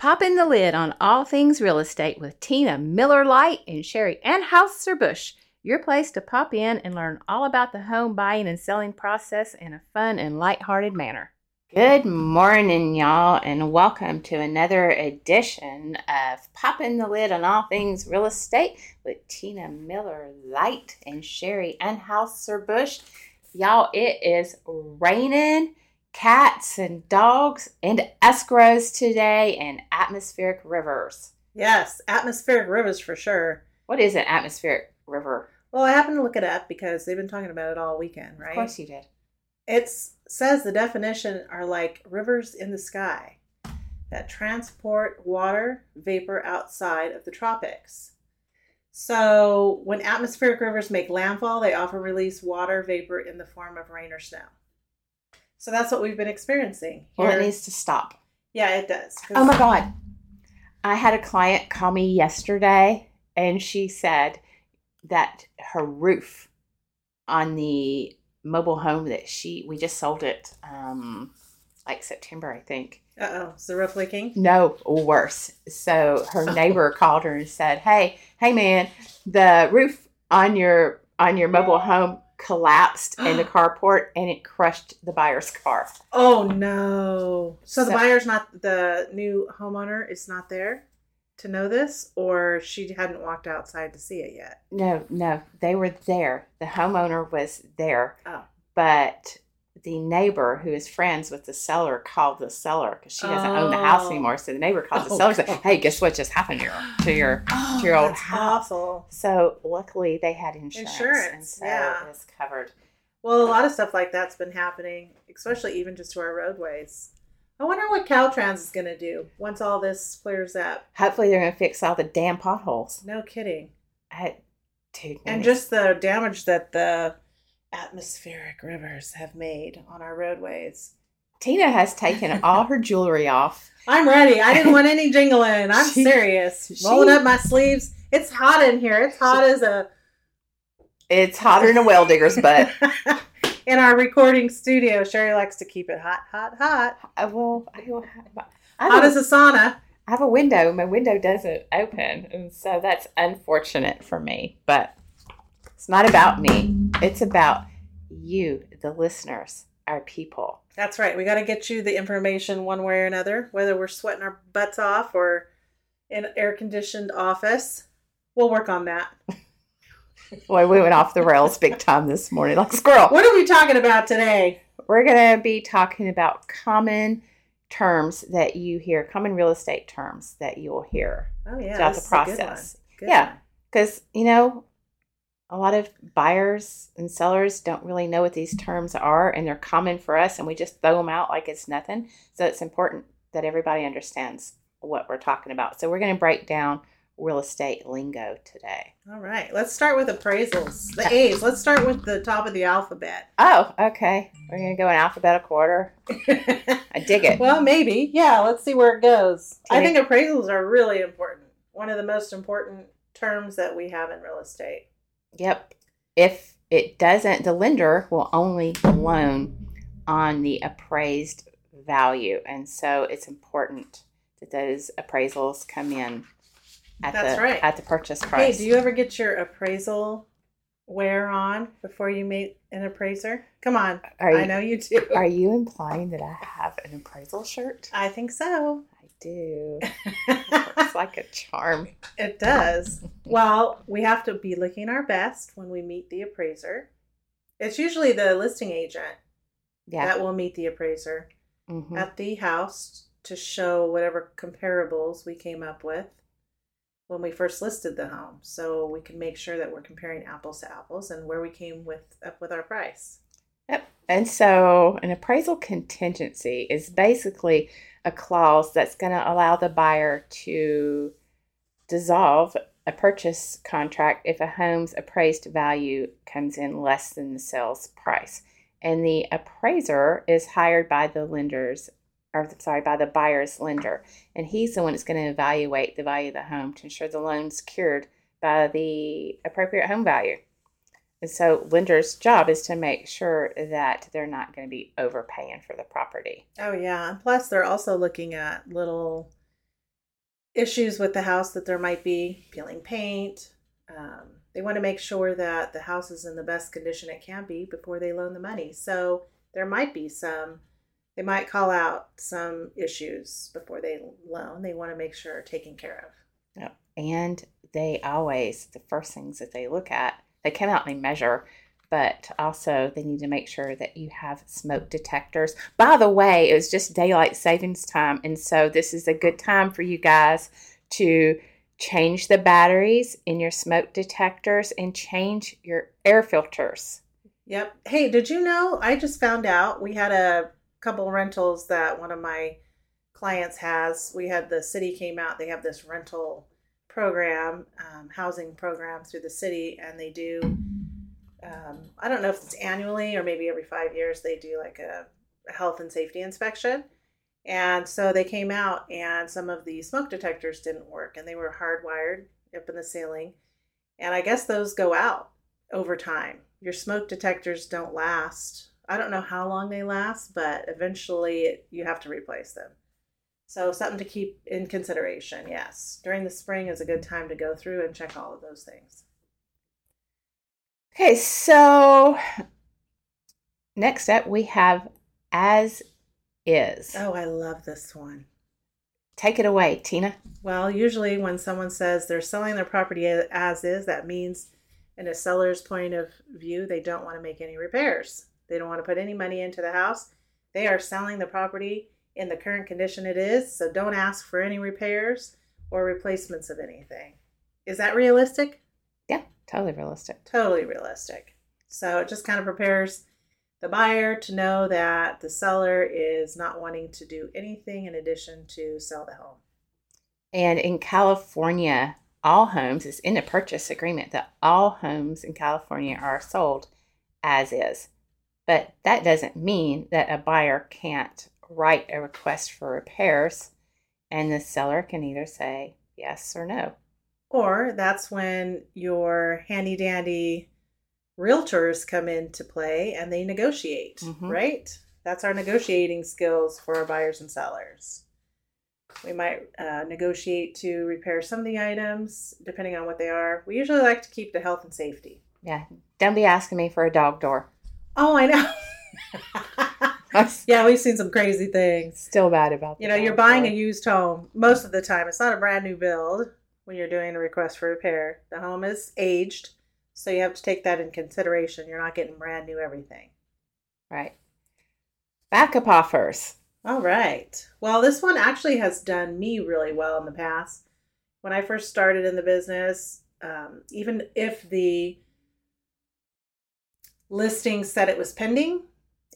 Popping the lid on all things real estate with Tina Miller Light and Sheri Anhauser Bush, Your place to pop in and learn all about the home buying and selling process in a fun and lighthearted manner. Good morning, y'all, and welcome to another edition of Popping the Lid on All Things Real Estate with Tina Miller Light and Sheri Anhauser Bush. Y'all, it is raining cats and dogs and escrows today and atmospheric rivers. Yes, atmospheric rivers for sure. What is an atmospheric river? Well, I happened to look it up because they've been talking about it all weekend, right? Of course you did. It says the definition are like rivers in the sky that transport water vapor outside of the tropics. So, when atmospheric rivers make landfall, they often release water vapor in the form of rain or snow. So that's what we've been experiencing. Well, it needs to stop. yeah, it does. Oh my God. I had a client call me yesterday and she said that her roof on the mobile home that she, we just sold it um, like September, I think. Uh-oh, is the roof leaking? No, worse. So her neighbor called her and said, "Hey, hey, man, the roof on your on your mobile home collapsed in the carport and it crushed the buyer's car." Oh no. So the buyer's not the new homeowner is not there to know this or she hadn't walked outside to see it yet. No, no, they were there. The homeowner was there, Oh. but the neighbor who is friends with the seller called the seller because she doesn't own the house Oh. anymore. So the neighbor called the Oh, seller and said, "Hey, guess what just happened to your to oh, your Oh, your old that's house?" awful. So luckily they had insurance, and Insurance, so yeah. it was covered. Well, a lot of stuff like that's been happening, especially even just to our roadways. I wonder what Caltrans is going to do once all this clears up. Hopefully they're going to fix all the damn potholes. No kidding. I, dude, And just the damage that the atmospheric rivers have made on our roadways. Tina has taken all her jewelry off. I'm ready. I didn't want any jingling. I'm She- serious. she- Rolling up my sleeves. It's hot in here. It's hot as a It's hotter than a well digger's butt. in our recording studio. Sheri likes to keep it hot, hot, hot. I will. I will I Hot as a sauna. I have a window. My window doesn't open, and so that's unfortunate for me. But it's not about me. It's about you, the listeners, our people. That's right. We got to get you the information one way or another, whether we're sweating our butts off or in an air conditioned office. We'll work on that. Boy, we went off the rails big time this morning, like squirrel. What are we talking about today? We're going to be talking about common terms that you hear, common real estate terms that you'll hear Oh yeah, throughout the is good process. Good Yeah. Because, you know, a lot of buyers and sellers don't really know what these terms are, and they're common for us, and we just throw them out like it's nothing. So it's important that everybody understands what we're talking about. So we're going to break down real estate lingo today. All right, let's start with appraisals. The A's. Let's start with the top of the alphabet. Oh, okay. We're going to go in alphabetical order. I dig it. well, maybe. Yeah, let's see where it goes. I think appraisals are really important. One of the most important terms that we have in real estate. Yep. If it doesn't, the lender will only loan on the appraised value. And so it's important that those appraisals come in at That's the right. at the purchase price. Hey, do you ever get your appraisal wear on before you meet an appraiser? Come on. I know you do. are you implying that I have an appraisal shirt? I think so. Do. It's like a charm. it does. Well, we have to be looking our best when we meet the appraiser. It's usually the listing agent Yeah. that will meet the appraiser Mhm. at the house to show whatever comparables we came up with when we first listed the home so we can make sure that we're comparing apples to apples and where we came with up with our price Yep. And so an appraisal contingency is basically a clause that's going to allow the buyer to dissolve a purchase contract if a home's appraised value comes in less than the sales price. And the appraiser is hired by the lender's or sorry, by the buyer's lender. And he's the one that's going to evaluate the value of the home to ensure the loan's secured by the appropriate home value. And so lender's job is to make sure that they're not going to be overpaying for the property. Oh yeah, and plus they're also looking at little issues with the house that there might be, peeling paint. Um, they want to make sure that the house is in the best condition it can be before they loan the money. So there might be some, they might call out some issues before they loan. They want to make sure are taken care of. Yep. And they always, the first things that they look at, they come out and they measure, but also they need to make sure that you have smoke detectors. By the way, it was just daylight savings time. And so this is a good time for you guys to change the batteries in your smoke detectors and change your air filters. Yep. Hey, did you know? I just found out we had a couple rentals that one of my clients has. We had the city came out, they have this rental program, um, housing program through the city, and they do. Um, I don't know if it's annually or maybe every five years they do like a, a health and safety inspection. And so they came out, and some of the smoke detectors didn't work, and they were hardwired up in the ceiling. And I guess those go out over time. Your smoke detectors don't last. I don't know how long they last, but eventually you have to replace them. So, something to keep in consideration, yes. During the spring is a good time to go through and check all of those things. Okay, so next up we have as is. Oh, I love this one. Take it away, Tina. Well, usually when someone says they're selling their property as is, that means, in a seller's point of view, they don't want to make any repairs. They don't want to put any money into the house. They are selling the property in the current condition it is, so don't ask for any repairs or replacements of anything. Is that realistic? Yeah, totally realistic. Totally realistic. So it just kind of prepares the buyer to know that the seller is not wanting to do anything in addition to sell the home. And in California, all homes is in a purchase agreement that all homes in California are sold as is. But that doesn't mean that a buyer can't write a request for repairs and the seller can either say yes or no. Or that's when your handy dandy realtors come into play and they negotiate, mm-hmm. right? That's our negotiating skills for our buyers and sellers. We might uh, negotiate to repair some of the items depending on what they are. We usually like to keep the health and safety. Yeah. Don't be asking me for a dog door. Oh, I know. yeah, we've seen some crazy things. Still bad about You know, you're buying a used home most of the time. It's not a brand new build when you're doing a request for repair. The home is aged, so you have to take that in consideration. You're not getting brand new everything. Right. Backup offers. All right. Well, this one actually has done me really well in the past. When I first started in the business, um, even if the listing said it was pending,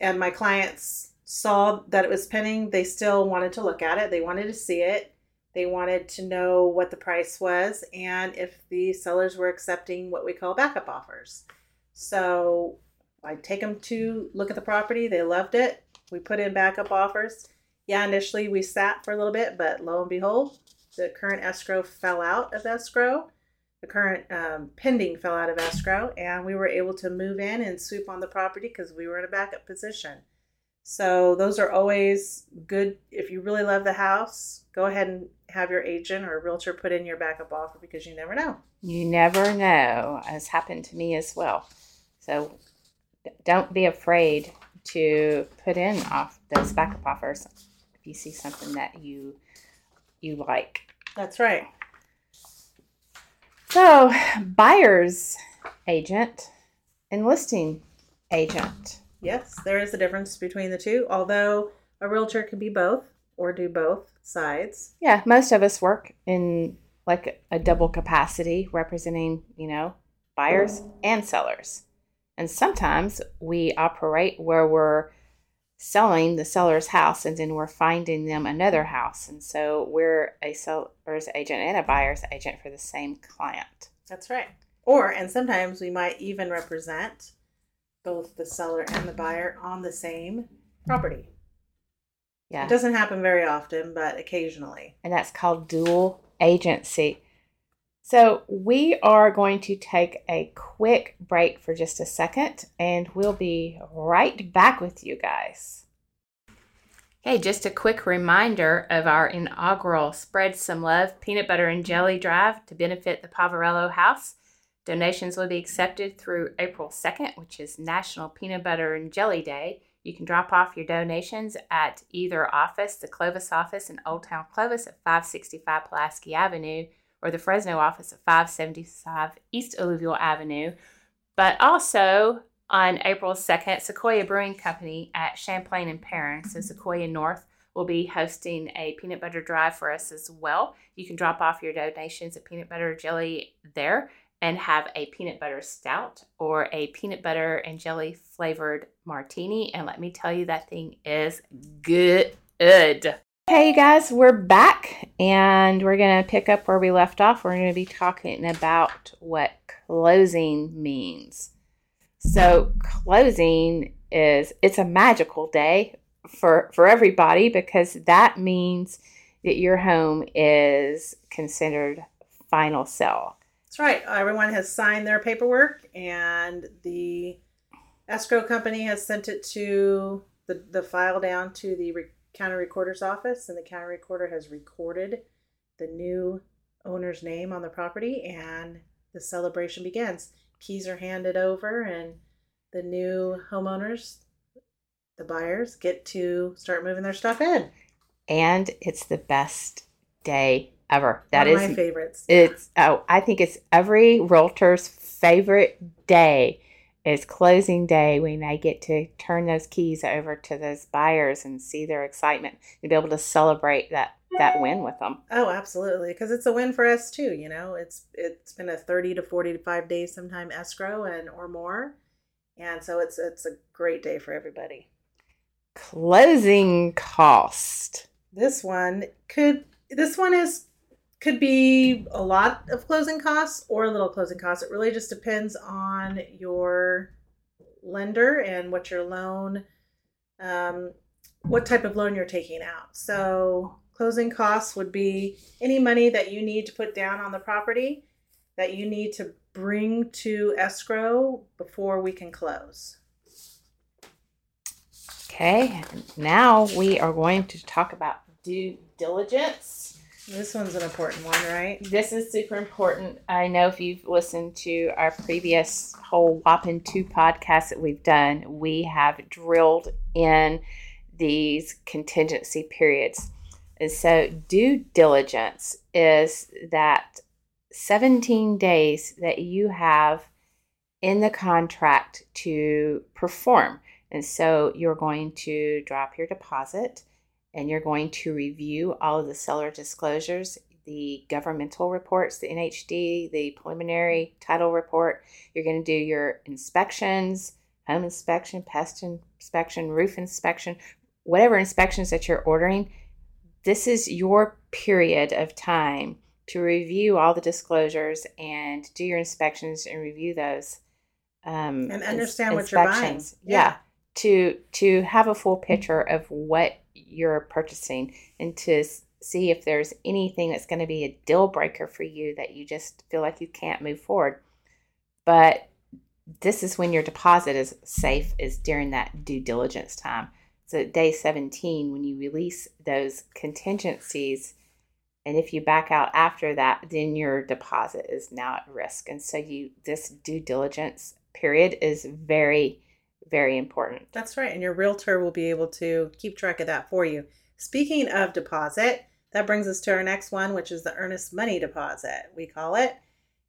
and my clients saw that it was pending, they still wanted to look at it. They wanted to see it. They wanted to know what the price was and if the sellers were accepting what we call backup offers. So I take them to look at the property. They loved it. We put in backup offers. Yeah, initially we sat for a little bit, but lo and behold, the current escrow fell out of escrow the current um, pending fell out of escrow, and we were able to move in and swoop on the property because we were in a backup position. So those are always good. If you really love the house, go ahead and have your agent or realtor put in your backup offer because you never know. You never know. Has happened to me as well. So don't be afraid to put in off those backup offers if you see something that you you like. That's right. So, buyer's agent and listing agent. Yes, there is a difference between the two, although a realtor can be both or do both sides. Yeah, most of us work in like a double capacity representing, you know, buyers and sellers. And sometimes we operate where we're selling the seller's house and then we're finding them another house. And so we're a seller's agent and a buyer's agent for the same client. That's right. Or, and sometimes we might even represent both the seller and the buyer on the same property. Yeah. It doesn't happen very often, but occasionally. And that's called dual agency. So, we are going to take a quick break for just a second and we'll be right back with you guys. Okay, just a quick reminder of our inaugural Spread Some Love Peanut Butter and Jelly Drive to benefit the Poverello House. Donations will be accepted through April 2nd, which is National Peanut Butter and Jelly Day. You can drop off your donations at either office, the Clovis office in Old Town Clovis at 565 Pollasky Avenue, or the Fresno office at 575 East Alluvial Avenue. But also on April 2nd, Sequoia Brewing Company at Champlain and Perrin, so Sequoia North, will be hosting a peanut butter drive for us as well. You can drop off your donations of peanut butter jelly there and have a peanut butter stout or a peanut butter and jelly flavored martini. And let me tell you, that thing is good. Hey, you guys, we're back and we're going to pick up where we left off. We're going to be talking about what closing means. So, closing is it's a magical day for for everybody because that means that your home is considered final sell. That's right. Everyone has signed their paperwork, and the escrow company has sent it to the, the file down to the re- county recorder's office, and the county recorder has recorded the new owner's name on the property, and the celebration begins. Keys are handed over, and the new homeowners, the buyers, get to start moving their stuff in. And it's the best day ever. That is my favorites. It's oh, I think it's every realtor's favorite day is closing day when they get to turn those keys over to those buyers and see their excitement and be able to celebrate that that win with them. Oh, absolutely, because it's a win for us too. You know, it's it's been a thirty to forty to five days, sometime escrow and or more, and so it's it's a great day for everybody. Closing cost. This one could. This one is could be a lot of closing costs or a little closing costs. It really just depends on your lender and what your loan, um, what type of loan you're taking out. So, closing costs would be any money that you need to put down on the property that you need to bring to escrow before we can close. Okay, now we are going to talk about due diligence. This one's an important one, right? This is super important. I know if you've listened to our previous whole WAPN 2 podcast that we've done, we have drilled in these contingency periods. And so, due diligence is that 17 days that you have in the contract to perform. And so, you're going to drop your deposit and you're going to review all of the seller disclosures, the governmental reports, the NHD, the preliminary title report. You're going to do your inspections, home inspection, pest inspection, roof inspection, whatever inspections that you're ordering. This is your period of time to review all the disclosures and do your inspections and review those um, and understand ins- what you're buying. Yeah. yeah, to to have a full picture of what you're purchasing and to see if there's anything that's going to be a deal breaker for you that you just feel like you can't move forward. But this is when your deposit is safe is during that due diligence time. So day 17 when you release those contingencies and if you back out after that then your deposit is now at risk. And so you this due diligence period is very very important. That's right. And your realtor will be able to keep track of that for you. Speaking of deposit, that brings us to our next one, which is the earnest money deposit, we call it.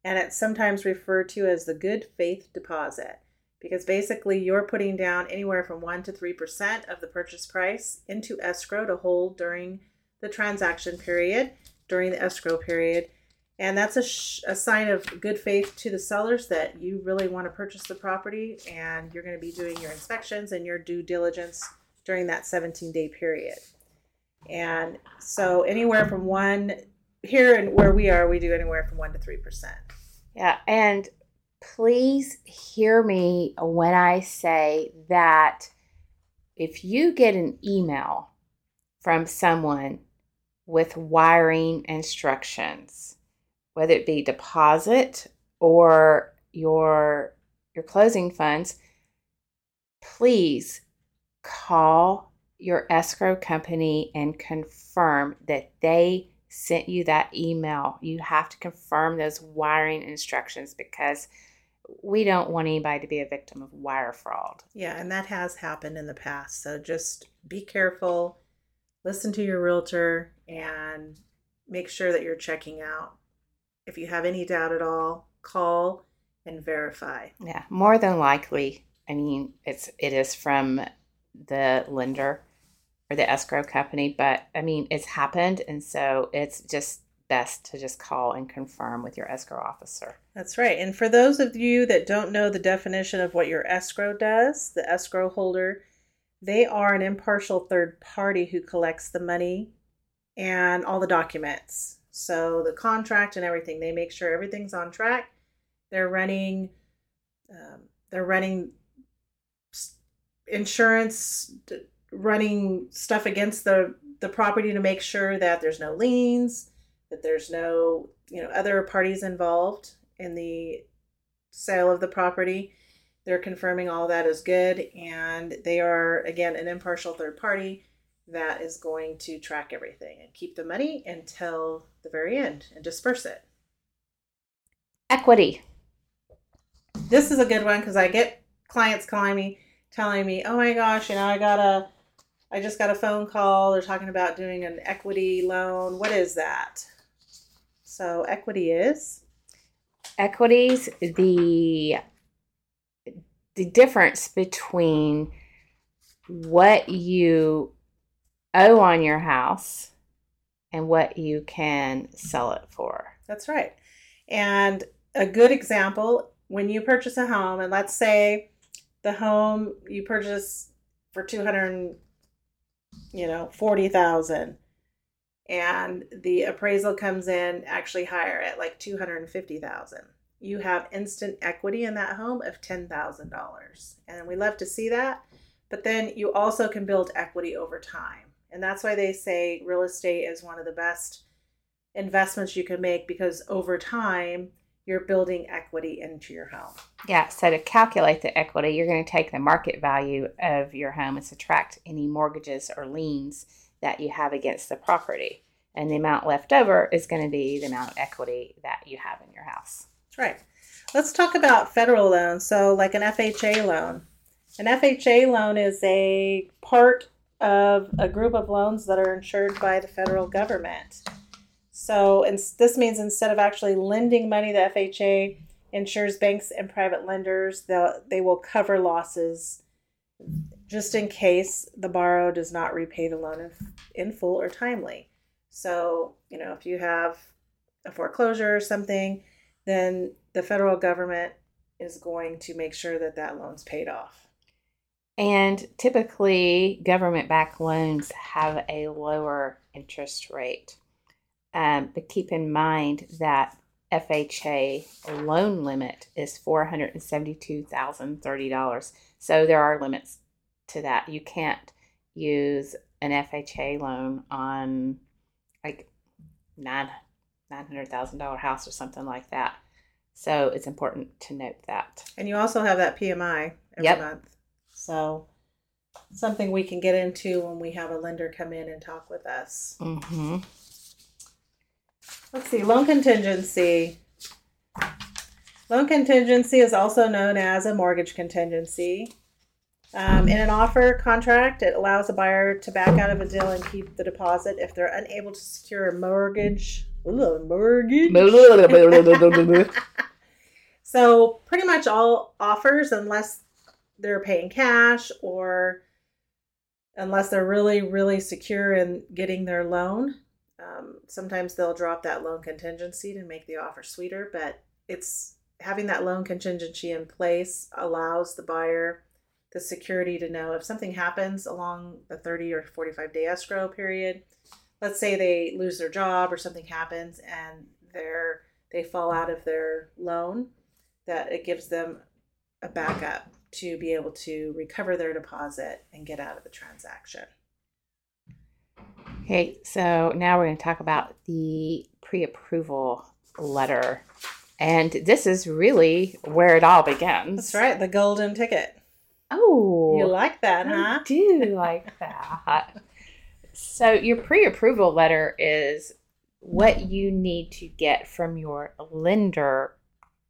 And it's sometimes referred to as the good faith deposit because basically you're putting down anywhere from 1 to 3% of the purchase price into escrow to hold during the transaction period, during the escrow period. And that's a, sh- a sign of good faith to the sellers that you really want to purchase the property and you're going to be doing your inspections and your due diligence during that 17 day period. And so, anywhere from one, here and where we are, we do anywhere from 1% to 3%. Yeah. And please hear me when I say that if you get an email from someone with wiring instructions, whether it be deposit or your your closing funds, please call your escrow company and confirm that they sent you that email. You have to confirm those wiring instructions because we don't want anybody to be a victim of wire fraud. Yeah, and that has happened in the past. So just be careful, listen to your realtor, and make sure that you're checking out. If you have any doubt at all, call and verify. Yeah, more than likely, I mean, it's it is from the lender or the escrow company, but I mean, it's happened, and so it's just best to just call and confirm with your escrow officer. That's right. And for those of you that don't know the definition of what your escrow does, the escrow holder, they are an impartial third party who collects the money and all the documents. So the contract and everything, they make sure everything's on track. They're running, um, they're running insurance, running stuff against the the property to make sure that there's no liens, that there's no you know other parties involved in the sale of the property. They're confirming all that is good, and they are again an impartial third party that is going to track everything and keep the money until the very end and disperse it. Equity. This is a good one because I get clients calling me telling me, "Oh my gosh, you know, I got a I just got a phone call. They're talking about doing an equity loan. What is that?" So, equity is equities the the difference between what you owe on your house and what you can sell it for. That's right. And a good example when you purchase a home, and let's say the home you purchase for 200 you know 40,000 and the appraisal comes in actually higher at like 250,000 you have instant equity in that home of $10,000 and we love to see that but then you also can build equity over time and that's why they say real estate is one of the best investments you can make because over time you're building equity into your home. Yeah, so to calculate the equity, you're going to take the market value of your home and subtract any mortgages or liens that you have against the property. And the amount left over is going to be the amount of equity that you have in your house. That's right. Let's talk about federal loans. So, like an FHA loan. An FHA loan is a part of a group of loans that are insured by the federal government. So and this means instead of actually lending money, the FHA insures banks and private lenders. They'll, they will cover losses just in case the borrower does not repay the loan in, in full or timely. So, you know, if you have a foreclosure or something, then the federal government is going to make sure that that loan's paid off. And typically, government backed loans have a lower interest rate. Um, but keep in mind that FHA loan limit is $472,030. So there are limits to that. You can't use an FHA loan on like nine nine hundred thousand dollar house or something like that. So it's important to note that. And you also have that PMI every yep. month. So something we can get into when we have a lender come in and talk with us. Mm-hmm. Let's see, loan contingency. Loan contingency is also known as a mortgage contingency. Um, in an offer contract, it allows a buyer to back out of a deal and keep the deposit if they're unable to secure a mortgage. Mortgage. so, pretty much all offers, unless they're paying cash or unless they're really, really secure in getting their loan, um, sometimes they'll drop that loan contingency to make the offer sweeter, but it's having that loan contingency in place allows the buyer the security to know if something happens along the 30 or 45 day escrow period. Let's say they lose their job or something happens and they're they fall out of their loan, that it gives them a backup to be able to recover their deposit and get out of the transaction. Okay, so now we're going to talk about the pre approval letter. And this is really where it all begins. That's right, the golden ticket. Oh, You like that, I huh? do like that. so your pre-approval letter is what you need to get from your lender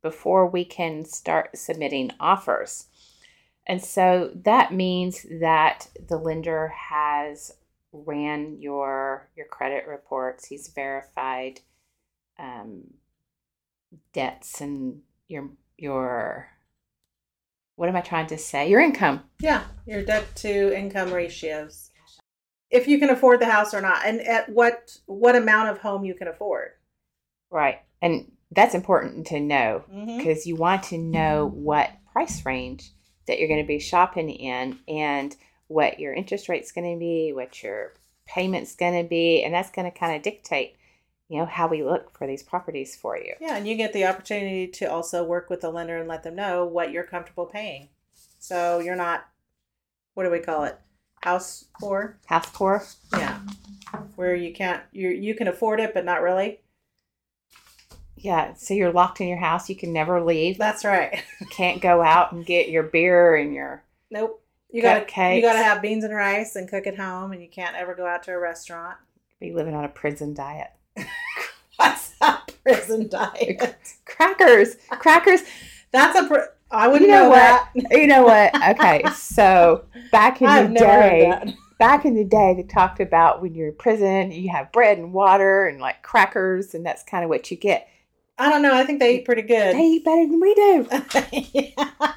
before we can start submitting offers. And so that means that the lender has ran your your credit reports. He's verified um, debts and your your what am I trying to say? Your income. Yeah, your debt to income ratios. If you can afford the house or not, and at what what amount of home you can afford. Right. And that's important to know Mm-hmm. because you want to know what price range that you're going to be shopping in and what your interest rate's going to be, what your payment's going to be, and that's going to kind of dictate, you know, how we look for these properties for you. Yeah, and you get the opportunity to also work with the lender and let them know what you're comfortable paying. So you're not, what do we call it? House poor? House poor. Yeah. Where you can't, you you can afford it, but not really. Yeah, so you're locked in your house. You can never leave. That's right. You can't go out and get your beer and your Nope. You gotta Cupcakes. you gotta have beans and rice and cook at home, and you can't ever go out to a restaurant. be living on a prison diet. What's that prison diet? Crackers, crackers. That's a. Pr- I wouldn't You know know, what? that. You know what? Okay, so back in I've the day, back in the day, they talked about when you're in prison, you have bread and water and like crackers, and that's kind of what you get. I don't know. I think they eat pretty good. They eat better than we do. yeah.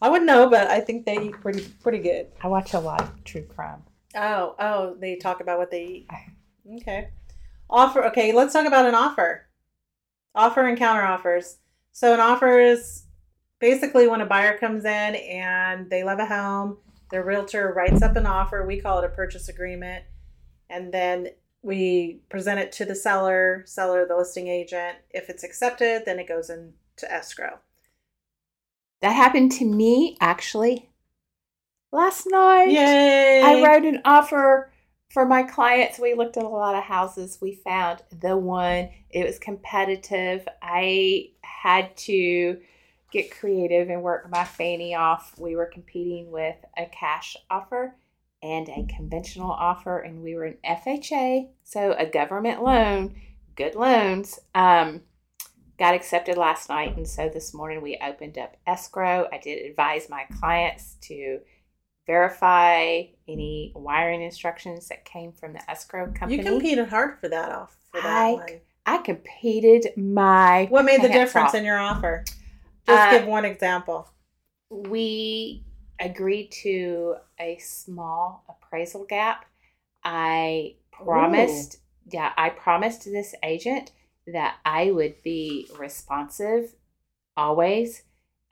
I wouldn't know, but I think they eat pretty pretty good. I watch a lot of true crime. Oh, oh, they talk about what they eat. Okay. Offer. Okay, let's talk about an offer. Offer and counter offers. So an offer is basically when a buyer comes in and they love a home, their realtor writes up an offer. We call it a purchase agreement, and then we present it to the seller, seller, the listing agent. If it's accepted, then it goes into escrow. That happened to me actually last night. Yay! I wrote an offer for my clients. We looked at a lot of houses. We found the one. It was competitive. I had to get creative and work my fanny off. We were competing with a cash offer and a conventional offer, and we were an FHA, so a government loan, good loans. Um, got accepted last night, and so this morning we opened up escrow. I did advise my clients to verify any wiring instructions that came from the escrow company. You competed hard for that off for that I- one. I competed my What made the difference off. in your offer? Just Uh, give one example. we agreed to a small appraisal gap. I promised, yeah, I promised this agent that I would be responsive always.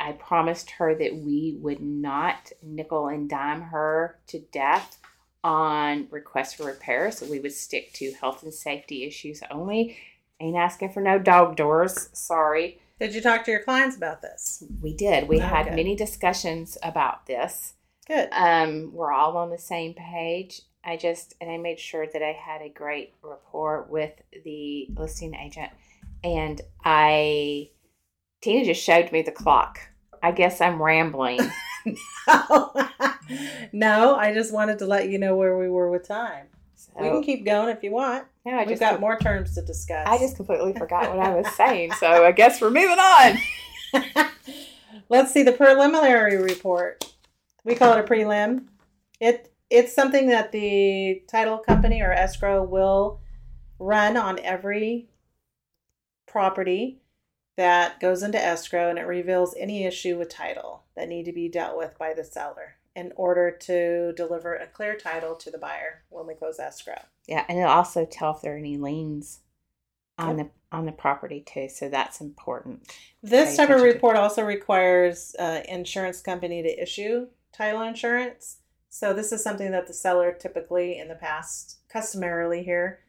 I promised her that we would not nickel and dime her to death on requests for repairs. So we would stick to health and safety issues only. Ain't asking for no dog doors. Sorry. Did you talk to your clients about this? We did. We had Okay. many discussions about this. Good. Um, we're all on the same page. I just and I made sure that I had a great rapport with the listing agent, and I Tina just showed me the clock. I guess I'm rambling. no, I just wanted to let you know where we were with time. So, We can keep going if you want. Yeah, I We've just got more terms to discuss. I just completely forgot what I was saying. So I guess we're moving on. Let's see the preliminary report. We call it a prelim. It it's something that the title company or escrow will run on every property that goes into escrow and it reveals any issue with title that need to be dealt with by the seller in order to deliver a clear title to the buyer when we close escrow. Yeah, and it'll also tell if there are any liens on the on the property too. So that's important. This type of report also requires uh, insurance company to issue title insurance. So this is something that the seller typically in the past, customarily here,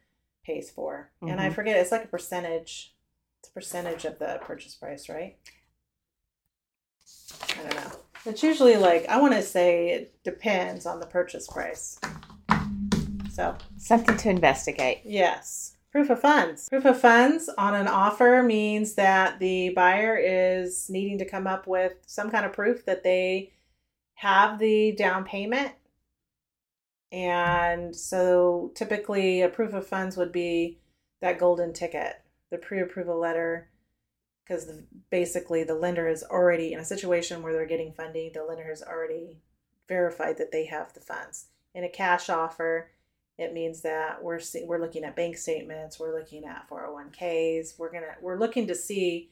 pays for. And I Mhm. forget, it's like a percentage. It's a percentage of the purchase price, right? I don't know. It's usually like I want to say it depends on the purchase price. So Something to investigate. Yes. Proof of funds. Proof of funds on an offer means that the buyer is needing to come up with some kind of proof that they have the down payment. And so typically a proof of funds would be that golden ticket, the pre approval letter, because basically the lender is already in a situation where they're getting funding, the lender has already verified that they have the funds. In a cash offer, it means that we're see, we're looking at bank statements, we're looking at 401ks, we're gonna we're looking to see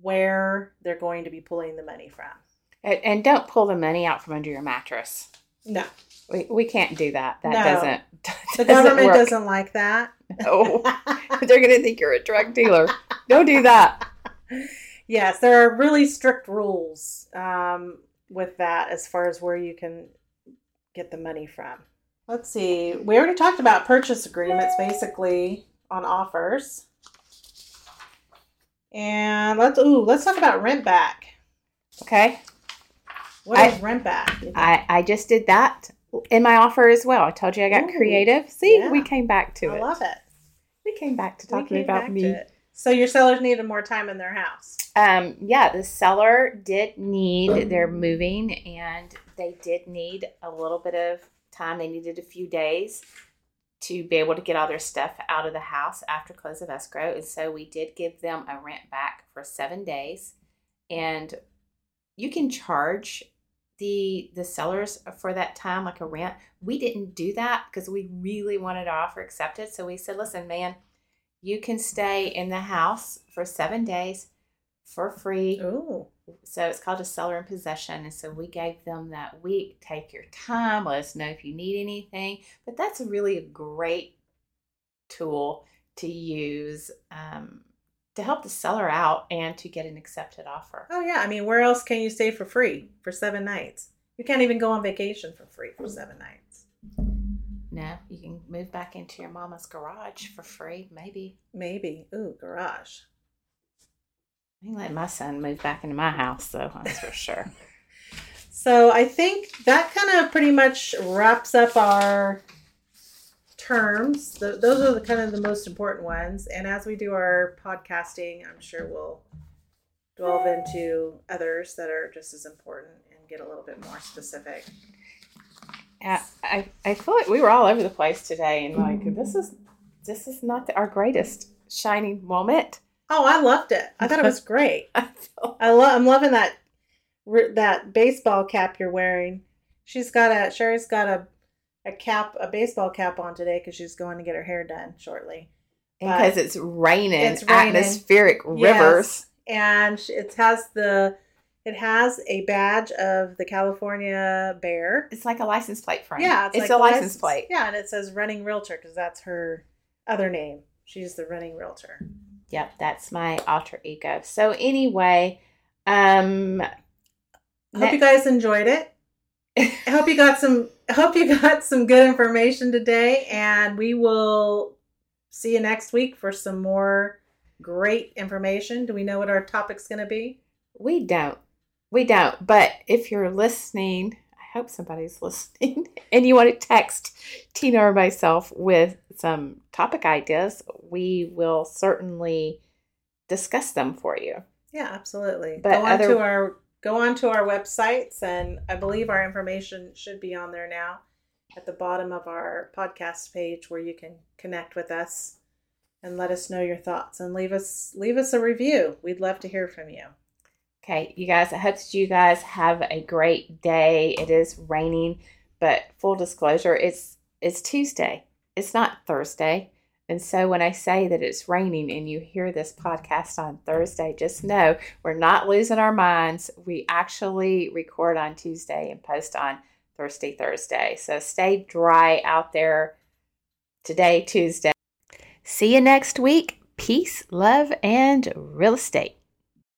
where they're going to be pulling the money from. And, and don't pull the money out from under your mattress. No, we, we can't do that. That no. doesn't. The government work. doesn't like that. No, they're gonna think you're a drug dealer. Don't do that. Yes, there are really strict rules um, with that as far as where you can get the money from. Let's see. We already talked about purchase agreements basically on offers. And let's ooh, let's talk about rent back. Okay. What I, is rent back? I, I just did that in my offer as well. I told you I got ooh, creative. See, yeah. we came back to I it. I love it. We came back to talking about me. So your sellers needed more time in their house. Um, yeah, the seller did need. They're moving, and they did need a little bit of time. They needed a few days to be able to get all their stuff out of the house after close of escrow. And so we did give them a rent back for seven days. And you can charge the the sellers for that time like a rent. We didn't do that because we really wanted our offer accepted. So we said, listen, man, you can stay in the house for seven days for free. Ooh. So it's called a seller in possession. And so we gave them that week. Take your time. Let us know if you need anything. But that's really a great tool to use um, to help the seller out and to get an accepted offer. Oh, yeah. I mean, where else can you stay for free for seven nights? You can't even go on vacation for free for seven nights. No, you can move back into your mama's garage for free, maybe. Maybe. Ooh, garage. I can let my son move back into my house, though, that's for sure. So I think that kind of pretty much wraps up our terms. The, those are the kind of the most important ones. And as we do our podcasting, I'm sure we'll delve into others that are just as important and get a little bit more specific. Yeah, I, I feel like we were all over the place today, and like this is this is not the, our greatest shining moment. Oh, I loved it. I thought it was great. I love. I'm loving that that baseball cap you're wearing. She's got a Sheri's got a a cap, a baseball cap on today because she's going to get her hair done shortly. Because it's raining, it's raining. atmospheric rivers, yes. and it has the it has a badge of the California Bear. It's like a license plate frame. Yeah, it's, it's like a license, license plate. Yeah, and it says running realtor because that's her other name. She's the running realtor. Yep, that's my alter ego. So anyway, um hope you guys enjoyed it. I hope you got some I hope you got some good information today and we will see you next week for some more great information. Do we know what our topic's going to be? We don't. We don't. But if you're listening, I hope somebody's listening, and you want to text Tina or myself with some topic ideas, we will certainly discuss them for you. Yeah, absolutely. But go on other... to our go on to our websites, and I believe our information should be on there now at the bottom of our podcast page, where you can connect with us and let us know your thoughts and leave us leave us a review. We'd love to hear from you. Okay, you guys, I hope that you guys have a great day. It is raining, but full disclosure, it's it's Tuesday. It's not Thursday. And so when I say that it's raining and you hear this podcast on Thursday, just know we're not losing our minds. We actually record on Tuesday and post on Thursday, Thursday. So stay dry out there today, Tuesday. See you next week. Peace, love, and real estate.